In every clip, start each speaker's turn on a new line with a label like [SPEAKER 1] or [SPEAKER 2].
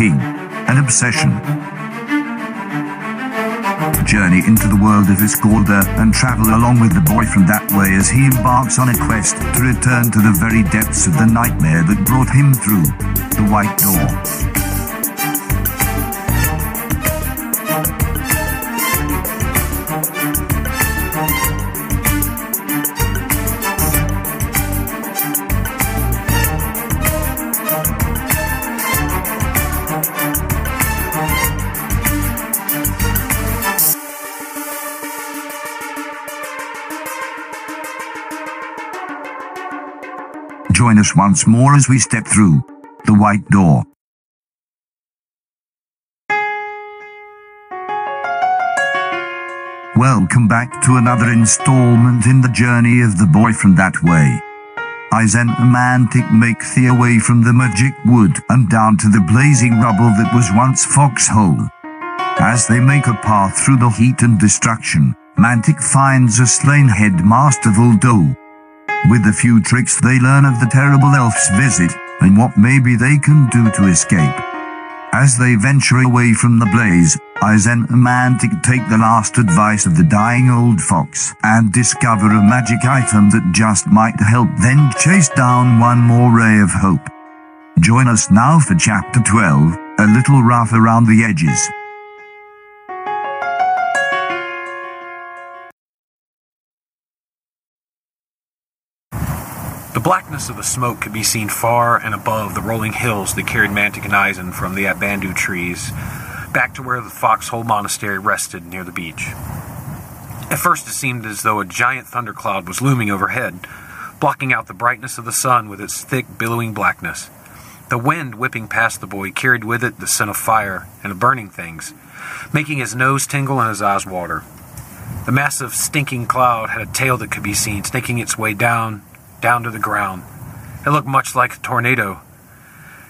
[SPEAKER 1] king, an obsession. Journey into the world of Isgorda and travel along with the boy from that way as he embarks on a quest to return to the very depths of the nightmare that brought him through the White Door. Join us once more as we step through the white door. Welcome back to another installment in the journey of the boy from that way. Isn and Mantic make their way from the magic wood and down to the blazing rubble that was once Foxhole. As they make a path through the heat and destruction, Mantic finds a slain headmaster Voldo. With a few tricks they learn of the terrible elf's visit, and what maybe they can do to escape. As they venture away from the blaze, Isn and Mantic take the last advice of the dying old fox and discover a magic item that just might help then chase down one more ray of hope. Join us now for chapter 12, a little rough around the edges.
[SPEAKER 2] The blackness of the smoke could be seen far and above the rolling hills that carried Mantic and from the Abandu trees back to where the Foxhole Monastery rested near the beach. At first, it seemed as though a giant thundercloud was looming overhead, blocking out the brightness of the sun with its thick, billowing blackness. The wind whipping past the boy carried with it the scent of fire and of burning things, making his nose tingle and his eyes water. The massive, stinking cloud had a tail that could be seen snaking its way down down to the ground. It looked much like a tornado.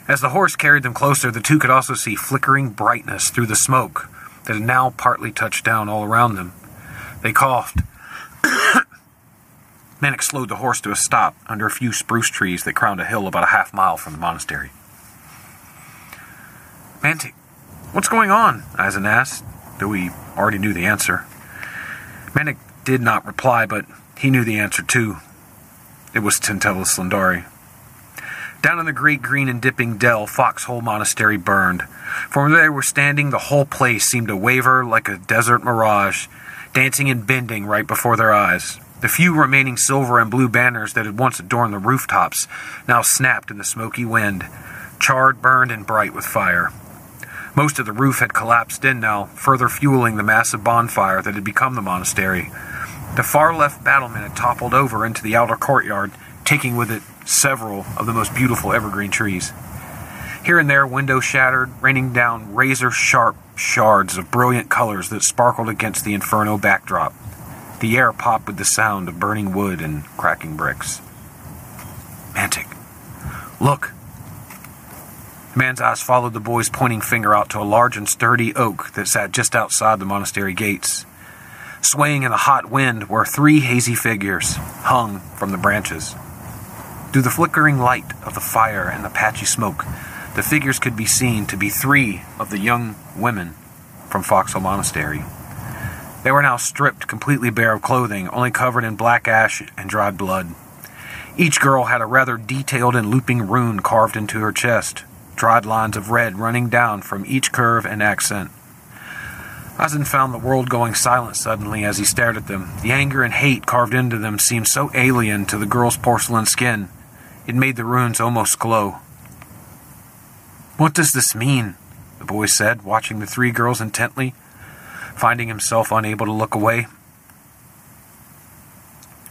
[SPEAKER 2] As the horse carried them closer, the two could also see flickering brightness through the smoke that had now partly touched down all around them. They coughed. Mantic slowed the horse to a stop under a few spruce trees that crowned a hill about a half mile from the monastery. Mantic, what's going on? Isn asked, though he already knew the answer. Mantic did not reply, but he knew the answer too. It was Tintella Slyndari. Down in the great green and dipping dell, Foxhole Monastery burned. From where they were standing, the whole place seemed to waver like a desert mirage, dancing and bending right before their eyes. The few remaining silver and blue banners that had once adorned the rooftops now snapped in the smoky wind, charred, burned, and bright with fire. Most of the roof had collapsed in now, further fueling the massive bonfire that had become the monastery. The far left battlement had toppled over into the outer courtyard, taking with it several of the most beautiful evergreen trees. Here and there, windows shattered, raining down razor sharp shards of brilliant colors that sparkled against the inferno backdrop. The air popped with the sound of burning wood and cracking bricks. Mantic, look! The man's eyes followed the boy's pointing finger out to a large and sturdy oak that sat just outside the monastery gates. Swaying in the hot wind were three hazy figures, hung from the branches. Through the flickering light of the fire and the patchy smoke, the figures could be seen to be three of the young women from Foxhole Monastery. They were now stripped completely bare of clothing, only covered in black ash and dried blood. Each girl had a rather detailed and looping rune carved into her chest, dried lines of red running down from each curve and accent. Isn found the world going silent suddenly as he stared at them. The anger and hate carved into them seemed so alien to the girl's porcelain skin. It made the runes almost glow. What does this mean? The boy said, watching the three girls intently, finding himself unable to look away.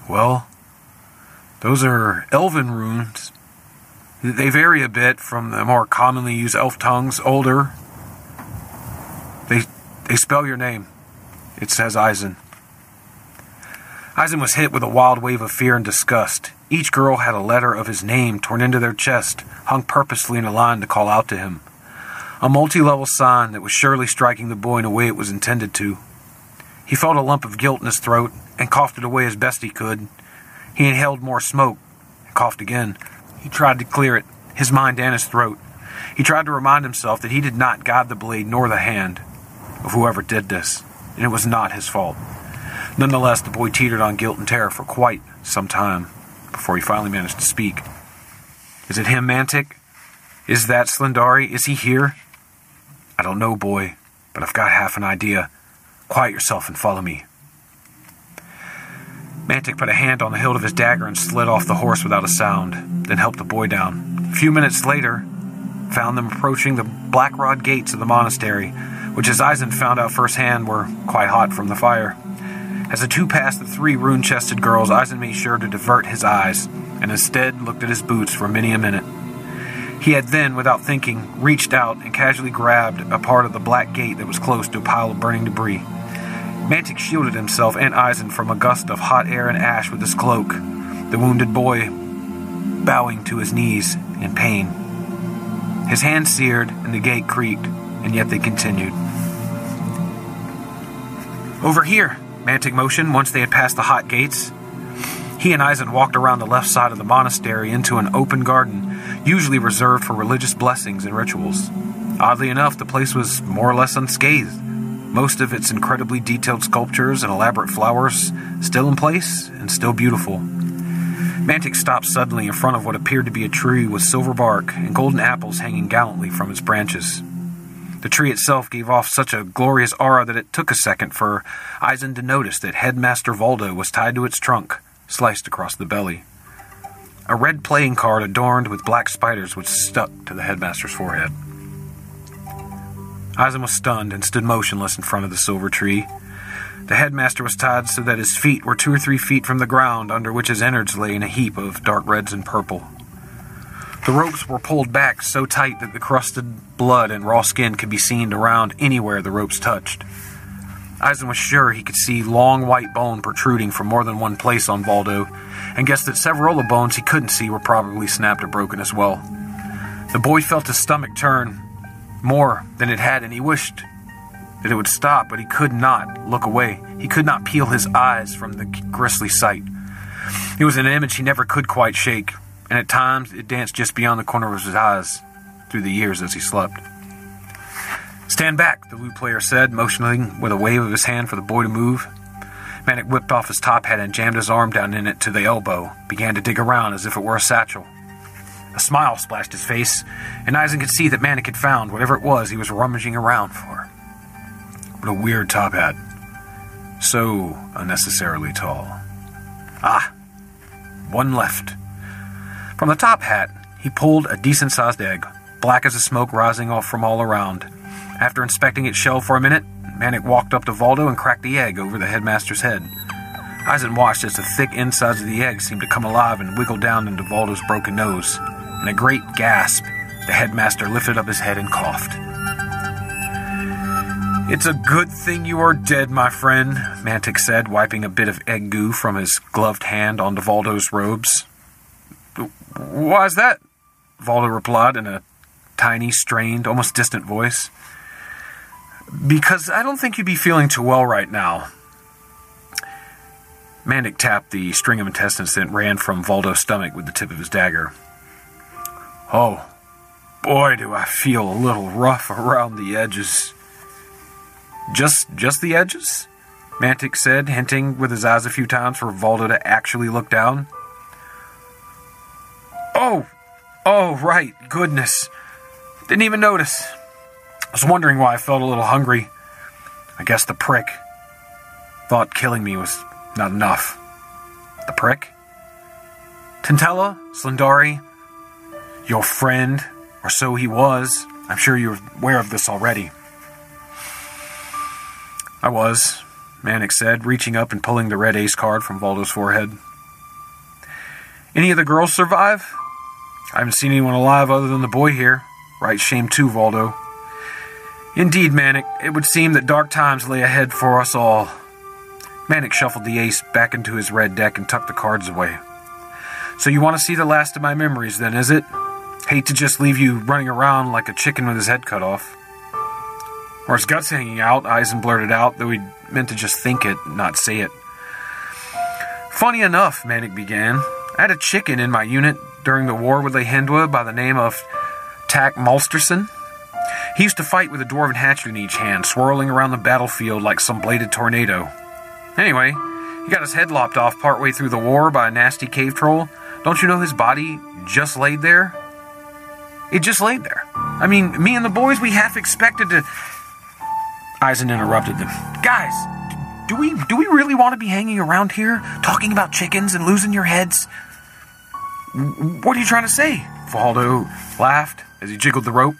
[SPEAKER 2] Well, those are elven runes. They vary a bit from the more commonly used elf tongues, older, they spell your name. It says Isn. Isn was hit with a wild wave of fear and disgust. Each girl had a letter of his name torn into their chest, hung purposefully in a line to call out to him. A multi level sign that was surely striking the boy in a way it was intended to. He felt a lump of guilt in his throat and coughed it away as best he could. He inhaled more smoke and coughed again. He tried to clear it, his mind and his throat. He tried to remind himself that he did not guide the blade nor the hand of whoever did this, and it was not his fault. Nonetheless, the boy teetered on guilt and terror for quite some time before he finally managed to speak. Is it him, Mantic? Is that Slyndari? Is he here? I don't know, boy, but I've got half an idea. Quiet yourself and follow me. Mantic put a hand on the hilt of his dagger and slid off the horse without a sound, then helped the boy down. A few minutes later, found them approaching the black rod gates of the monastery, which, as Isn found out firsthand, were quite hot from the fire. As the two passed the three rune chested girls, Isn made sure to divert his eyes, and instead looked at his boots for many a minute. He had then, without thinking, reached out and casually grabbed a part of the black gate that was close to a pile of burning debris. Mantic shielded himself and Isn from a gust of hot air and ash with his cloak, the wounded boy bowing to his knees in pain. His hand seared and the gate creaked, and yet they continued. Over here, Mantic motioned once they had passed the hot gates. He and Isn walked around the left side of the monastery into an open garden, usually reserved for religious blessings and rituals. Oddly enough, the place was more or less unscathed. Most of its incredibly detailed sculptures and elaborate flowers still in place and still beautiful. Mantic stopped suddenly in front of what appeared to be a tree with silver bark and golden apples hanging gallantly from its branches. The tree itself gave off such a glorious aura that it took a second for Isn to notice that Headmaster Voldo was tied to its trunk, sliced across the belly. A red playing card adorned with black spiders was stuck to the headmaster's forehead. Isn was stunned and stood motionless in front of the silver tree. The headmaster was tied so that his feet were two or three feet from the ground, under which his innards lay in a heap of dark reds and purple. The ropes were pulled back so tight that the crusted blood and raw skin could be seen around anywhere the ropes touched. Isn was sure he could see long white bone protruding from more than one place on Voldo, and guessed that several of the bones he couldn't see were probably snapped or broken as well. The boy felt his stomach turn, more than it had, and he wished that it would stop, but he could not look away. He could not peel his eyes from the grisly sight. It was an image he never could quite shake, and at times it danced just beyond the corner of his eyes through the years as he slept. Stand back, the lute player said, motioning with a wave of his hand for the boy to move. Mantic whipped off his top hat and jammed his arm down in it to the elbow, began to dig around as if it were a satchel. A smile splashed his face, and Isn could see that Mantic had found whatever it was he was rummaging around for. What a weird top hat. So unnecessarily tall. Ah, one left. From the top hat, he pulled a decent sized egg, black as the smoke rising off from all around. After inspecting its shell for a minute, Mantic walked up to Voldo and cracked the egg over the headmaster's head. Isn watched as the thick insides of the egg seemed to come alive and wiggle down into Voldo's broken nose. In a great gasp, the headmaster lifted up his head and coughed. It's a good thing you are dead, my friend, Mantic said, wiping a bit of egg goo from his gloved hand onto Voldo's robes. Why's that? Voldo replied in a tiny, strained, almost distant voice. Because I don't think you'd be feeling too well right now. Mantic tapped the string of intestines that ran from Voldo's stomach with the tip of his dagger. Oh, boy, do I feel a little rough around the edges. Just, just the edges? Mantic said, hinting with his eyes a few times for Voldo to actually look down. Oh, right, goodness. Didn't even notice. I was wondering why I felt a little hungry. I guess the prick thought killing me was not enough. The prick? Tintella? Slyndari? Your friend, or so he was. I'm sure you're aware of this already. I was, Mantic said, reaching up and pulling the red ace card from Voldo's forehead. Any of the girls survive? I haven't seen anyone alive other than the boy here. Right shame too, Voldo. Indeed, Mantic, it would seem that dark times lay ahead for us all. Mantic shuffled the ace back into his red deck and tucked the cards away. So you want to see the last of my memories, then, is it? Hate to just leave you running around like a chicken with his head cut off. Or his guts hanging out, Isn blurted out, though he meant to just think it, not say it. Funny enough, Mantic began, I had a chicken in my unit during the war with Lehindwa by the name of Tak Malsterson. He used to fight with a dwarven hatchet in each hand, swirling around the battlefield like some bladed tornado. Anyway, he got his head lopped off partway through the war by a nasty cave troll. Don't you know his body just laid there? It just laid there. I mean, me and the boys, we half expected to. Isn interrupted them. Guys, do we do we really want to be hanging around here talking about chickens and losing your heads? What are you trying to say? Voldo laughed as he jiggled the rope.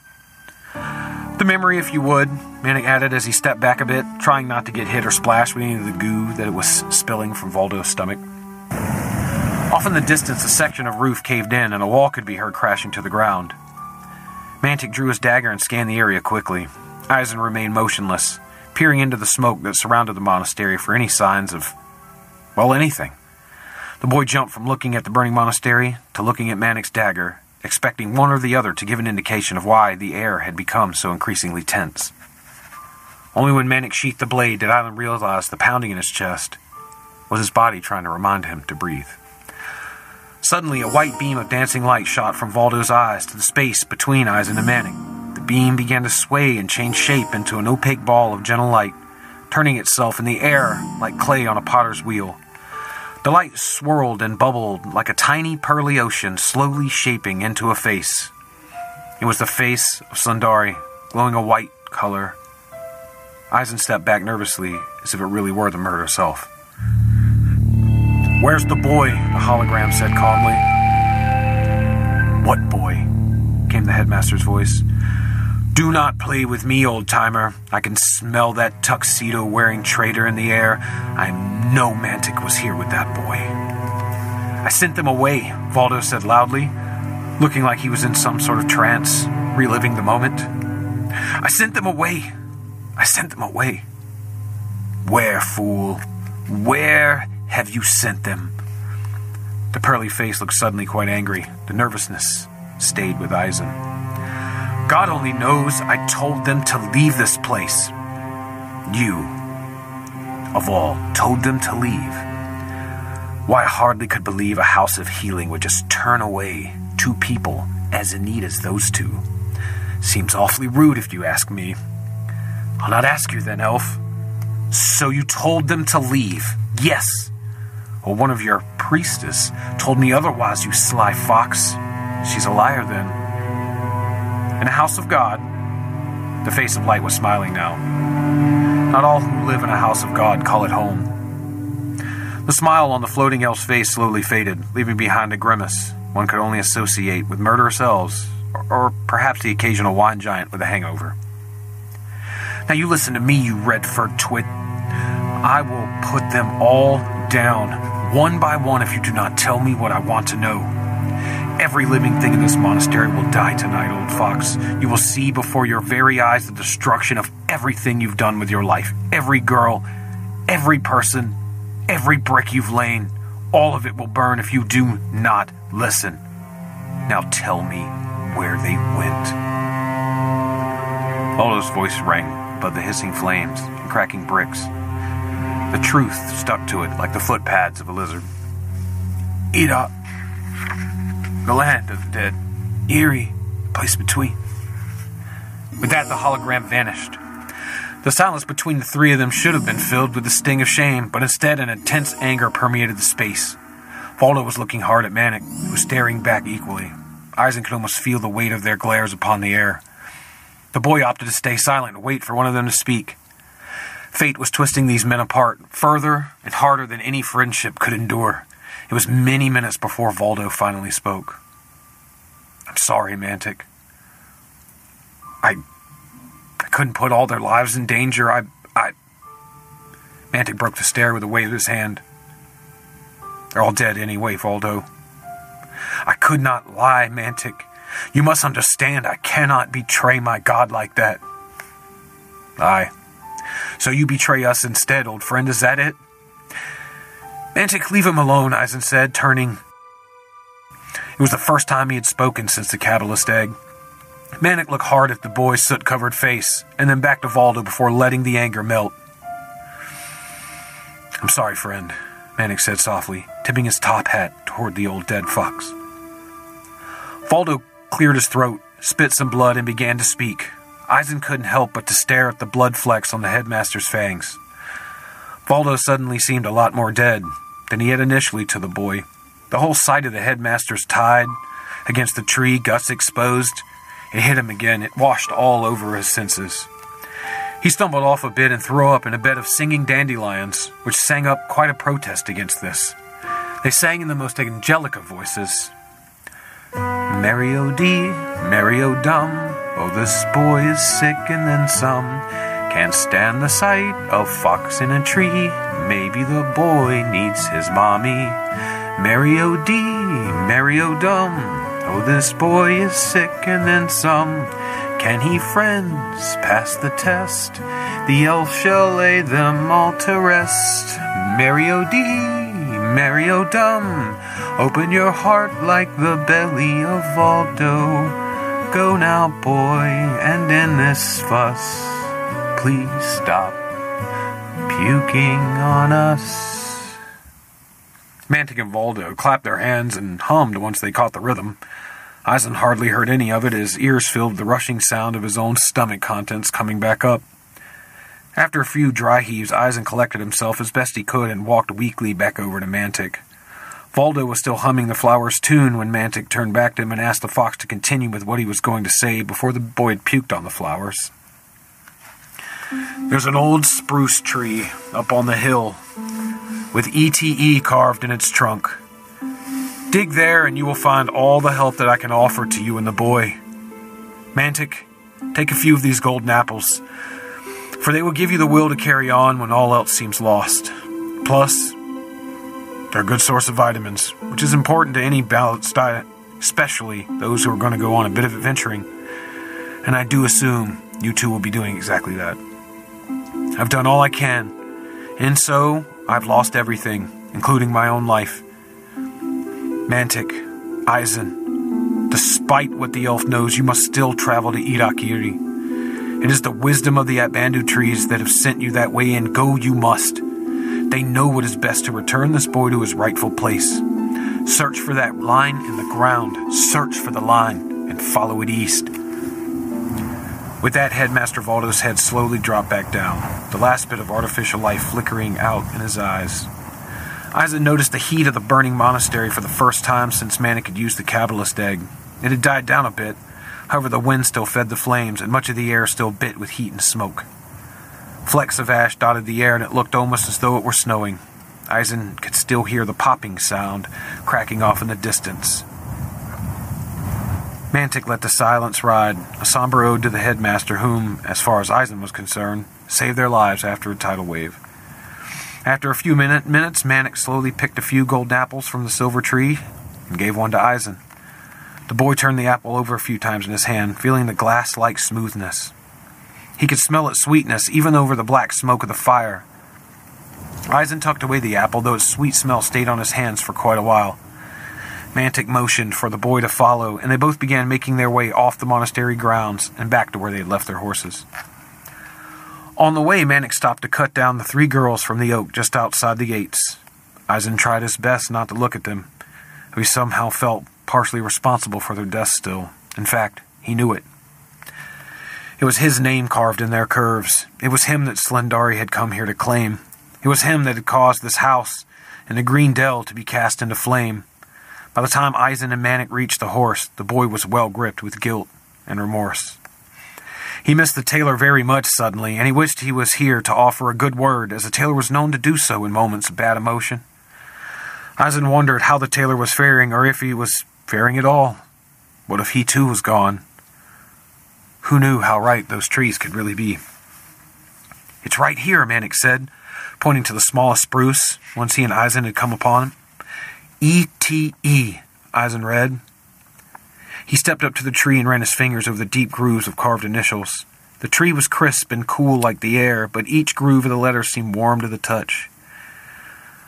[SPEAKER 2] The memory, if you would, Mantic added as he stepped back a bit, trying not to get hit or splashed with any of the goo that was spilling from Voldo's stomach. Off in the distance, a section of roof caved in and a wall could be heard crashing to the ground. Mantic drew his dagger and scanned the area quickly. Isn remained motionless, peering into the smoke that surrounded the monastery for any signs of, well, anything. The boy jumped from looking at the burning monastery to looking at Mantic's dagger, expecting one or the other to give an indication of why the air had become so increasingly tense. Only when Mantic sheathed the blade did Isn realize the pounding in his chest was his body trying to remind him to breathe. Suddenly, a white beam of dancing light shot from Voldo's eyes to the space between Isn and Mantic. The beam began to sway and change shape into an opaque ball of gentle light, turning itself in the air like clay on a potter's wheel. The light swirled and bubbled like a tiny pearly ocean slowly shaping into a face. It was the face of Slyndari, glowing a white color. Isn stepped back nervously, as if it really were the murder itself. Where's the boy? The hologram said calmly. What boy? came the headmaster's voice. Do not play with me, old timer. I can smell that tuxedo wearing traitor in the air. I know Mantic was here with that boy. I sent them away, Voldo said loudly, looking like he was in some sort of trance, reliving the moment. I sent them away. I sent them away. Where, fool? Where have you sent them? The pearly face looked suddenly quite angry. The nervousness stayed with Isn. God only knows I told them to leave this place. You, of all, told them to leave. Why, I hardly could believe a house of healing would just turn away two people as in need as those two. Seems awfully rude if you ask me. I'll not ask you then, Elf. So you told them to leave? Yes. Well, one of your priestess told me otherwise, you sly fox. She's a liar then. In a house of God, the face of light was smiling now. Not all who live in a house of God call it home. The smile on the floating elf's face slowly faded, leaving behind a grimace one could only associate with murderous elves, or, or perhaps the occasional wine giant with a hangover. Now you listen to me, you red furred twit. I will put them all down, one by one, if you do not tell me what I want to know. Every living thing in this monastery will die tonight, old fox. You will see before your very eyes the destruction of everything you've done with your life. Every girl, every person, every brick you've lain. All of it will burn if you do not listen. Now tell me where they went. Voldo's voice rang above the hissing flames and cracking bricks. The truth stuck to it like the footpads of a lizard. Eda, the land of the dead. Eerie, the place between. With that, the hologram vanished. The silence between the three of them should have been filled with the sting of shame, but instead an intense anger permeated the space. Voldo was looking hard at Mantic, who was staring back equally. Isn could almost feel the weight of their glares upon the air. The boy opted to stay silent and wait for one of them to speak. Fate was twisting these men apart, further and harder than any friendship could endure. It was many minutes before Voldo finally spoke. I'm sorry, Mantic. I. I couldn't put all their lives in danger. I. I. Mantic broke the stare with a wave of his hand. They're all dead anyway, Voldo. I could not lie, Mantic. You must understand I cannot betray my God like that. Aye. So you betray us instead, old friend, is that it? Mantic, leave him alone, Isn said, turning. It was the first time he had spoken since the Catalyst egg. Mantic looked hard at the boy's soot covered face, and then back to Voldo before letting the anger melt. I'm sorry, friend, Mantic said softly, tipping his top hat toward the old dead fox. Voldo cleared his throat spit some blood, and began to speak. Isn couldn't help but to stare at the blood flecks on the headmaster's fangs. Voldo suddenly seemed a lot more dead than he had initially to the boy. The whole sight of the headmaster's tied against the tree, guts exposed, it hit him again. It washed all over his senses. He stumbled off a bit and threw up in a bed of singing dandelions, which sang up quite a protest against this. They sang in the most angelic of voices. Mary O D, Mary O Dumb, oh this boy is sick and then some. Can't stand the sight of fox in a tree. Maybe the boy needs his mommy. Mary O D, Mary O Dumb, oh this boy is sick and then some. Can he friends pass the test? The elf shall lay them all to rest. Mary O D, Mary O Dumb, open your heart like the belly of Waldo. Go now, boy, and in this fuss, please stop puking on us. Mantic and Voldo clapped their hands and hummed once they caught the rhythm. Isn hardly heard any of it, his ears filled the rushing sound of his own stomach contents coming back up. After a few dry heaves, Isn collected himself as best he could and walked weakly back over to Mantic. Voldo was still humming the flower's tune when Mantic turned back to him and asked the fox to continue with what he was going to say before the boy had puked on the flowers. There's an old spruce tree up on the hill with ETE carved in its trunk. Dig there and you will find all the help that I can offer to you and the boy. Mantic, take a few of these golden apples, for they will give you the will to carry on when all else seems lost. Plus, they're a good source of vitamins, which is important to any balanced diet, especially those who are going to go on a bit of adventuring. And I do assume you two will be doing exactly that. I've done all I can, and so I've lost everything, including my own life. Mantic, Isn, despite what the elf knows, you must still travel to Irakiri. It is the wisdom of the Atbandu trees that have sent you that way, and go you must. They know what is best to return this boy to his rightful place. Search for that line in the ground, search for the line, and follow it east. With that, Headmaster Voldo's head slowly dropped back down, the last bit of artificial life flickering out in his eyes. Isn noticed the heat of the burning monastery for the first time since Mantic had used the Kabbalist egg. It had died down a bit, however, the wind still fed the flames, and much of the air still bit with heat and smoke. Flecks of ash dotted the air, and it looked almost as though it were snowing. Isn could still hear the popping sound cracking off in the distance. Mantic let the silence ride, a somber ode to the headmaster whom, as far as Isn was concerned, saved their lives after a tidal wave. After a few minute, minutes, Mantic slowly picked a few golden apples from the silver tree and gave one to Isn. The boy turned the apple over a few times in his hand, feeling the glass like smoothness. He could smell its sweetness even over the black smoke of the fire. Isn tucked away the apple, though its sweet smell stayed on his hands for quite a while. Mantic motioned for the boy to follow, and they both began making their way off the monastery grounds and back to where they had left their horses. On the way, Mantic stopped to cut down the three girls from the oak just outside the gates. Isn tried his best not to look at them. He somehow felt partially responsible for their deaths still. In fact, he knew it. It was his name carved in their curves. It was him that Slyndari had come here to claim. It was him that had caused this house and the green dell to be cast into flame. By the time Isn and Mantic reached the horse, the boy was well gripped with guilt and remorse. He missed the tailor very much suddenly, and he wished he was here to offer a good word, as the tailor was known to do so in moments of bad emotion. Isn wondered how the tailor was faring, or if he was faring at all. What if he too was gone? Who knew how right those trees could really be? It's right here, Mantic said, pointing to the smallest spruce, once he and Isn had come upon him. E-T-E, Isn read. He stepped up to the tree and ran his fingers over the deep grooves of carved initials. The tree was crisp and cool like the air, but each groove of the letters seemed warm to the touch.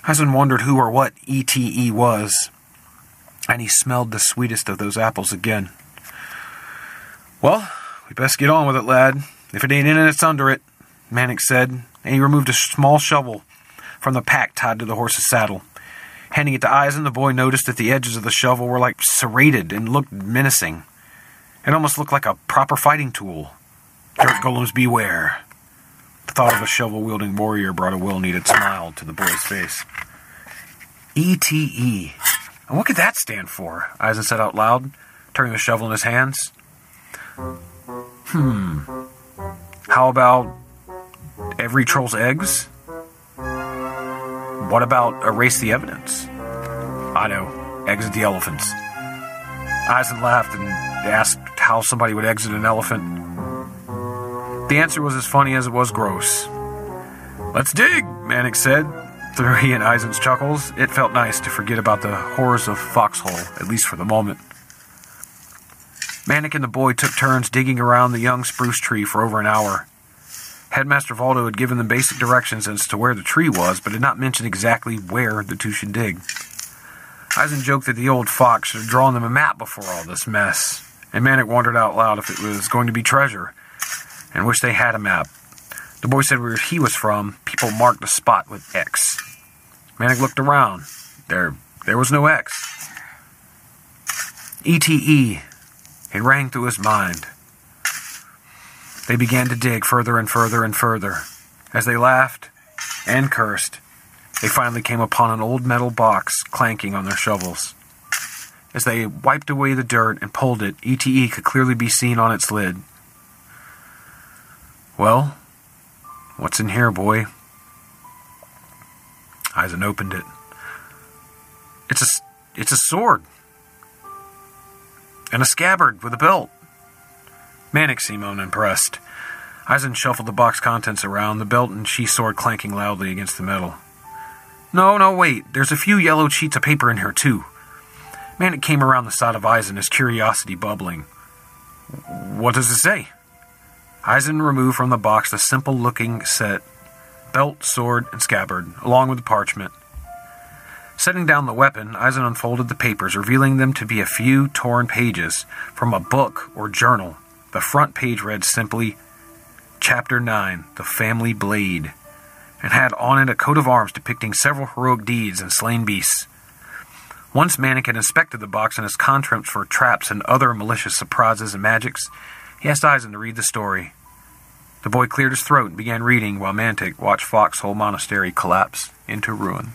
[SPEAKER 2] Isn wondered who or what ETE was, and he smelled the sweetest of those apples again. Well, we best get on with it, lad. If it ain't in it, it's under it, Mantic said, and he removed a small shovel from the pack tied to the horse's saddle. Handing it to Isn, the boy noticed that the edges of the shovel were like serrated and looked menacing. It almost looked like a proper fighting tool. Dirt golems beware. The thought of a shovel wielding warrior brought a well needed smile to the boy's face. ETE. And what could that stand for? Isn said out loud, turning the shovel in his hands. Hmm. How about every troll's eggs? What about erase the evidence? I know, exit the elephants. Isn laughed and asked how somebody would exit an elephant. The answer was as funny as it was gross. Let's dig, Mantic said. Through he and Isn's chuckles, it felt nice to forget about the horrors of Foxhole, at least for the moment. Mantic and the boy took turns digging around the young spruce tree for over an hour. Headmaster Voldo had given them basic directions as to where the tree was, but did not mention exactly where the two should dig. Isn joked that the old fox should have drawn them a map before all this mess, and Mantic wondered out loud if it was going to be treasure, and wished they had a map. The boy said where he was from, people marked the spot with X. Mantic looked around. There, there was no X. ETE. It rang through his mind. They began to dig further and further and further. As they laughed and cursed, they finally came upon an old metal box clanking on their shovels. As they wiped away the dirt and pulled it, ETE could clearly be seen on its lid. Well, what's in here, boy? Isn opened it. It's a, it's a sword. And a scabbard with a belt. Mantic seemed unimpressed. Isn shuffled the box contents around, the belt and sheath sword clanking loudly against the metal. No, no, wait. There's a few yellow sheets of paper in here, too. Mantic came around the side of Isn, his curiosity bubbling. What does it say? Isn removed from the box the simple looking set belt, sword, and scabbard, along with the parchment. Setting down the weapon, Isn unfolded the papers, revealing them to be a few torn pages from a book or journal. The front page read simply, Chapter 9 The Family Blade, and had on it a coat of arms depicting several heroic deeds and slain beasts. Once Mantic had inspected the box and its contents for traps and other malicious surprises and magics, he asked Isn to read the story. The boy cleared his throat and began reading while Mantic watched Foxhole Monastery collapse into ruin.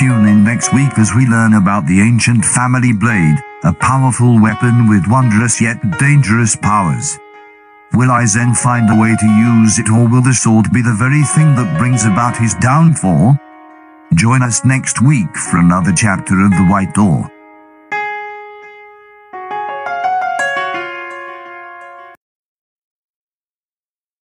[SPEAKER 1] Tune in next week as we learn about the ancient family blade, a powerful weapon with wondrous yet dangerous powers. Will Isn find a way to use it or will the sword be the very thing that brings about his downfall? Join us next week for another chapter of The White Door.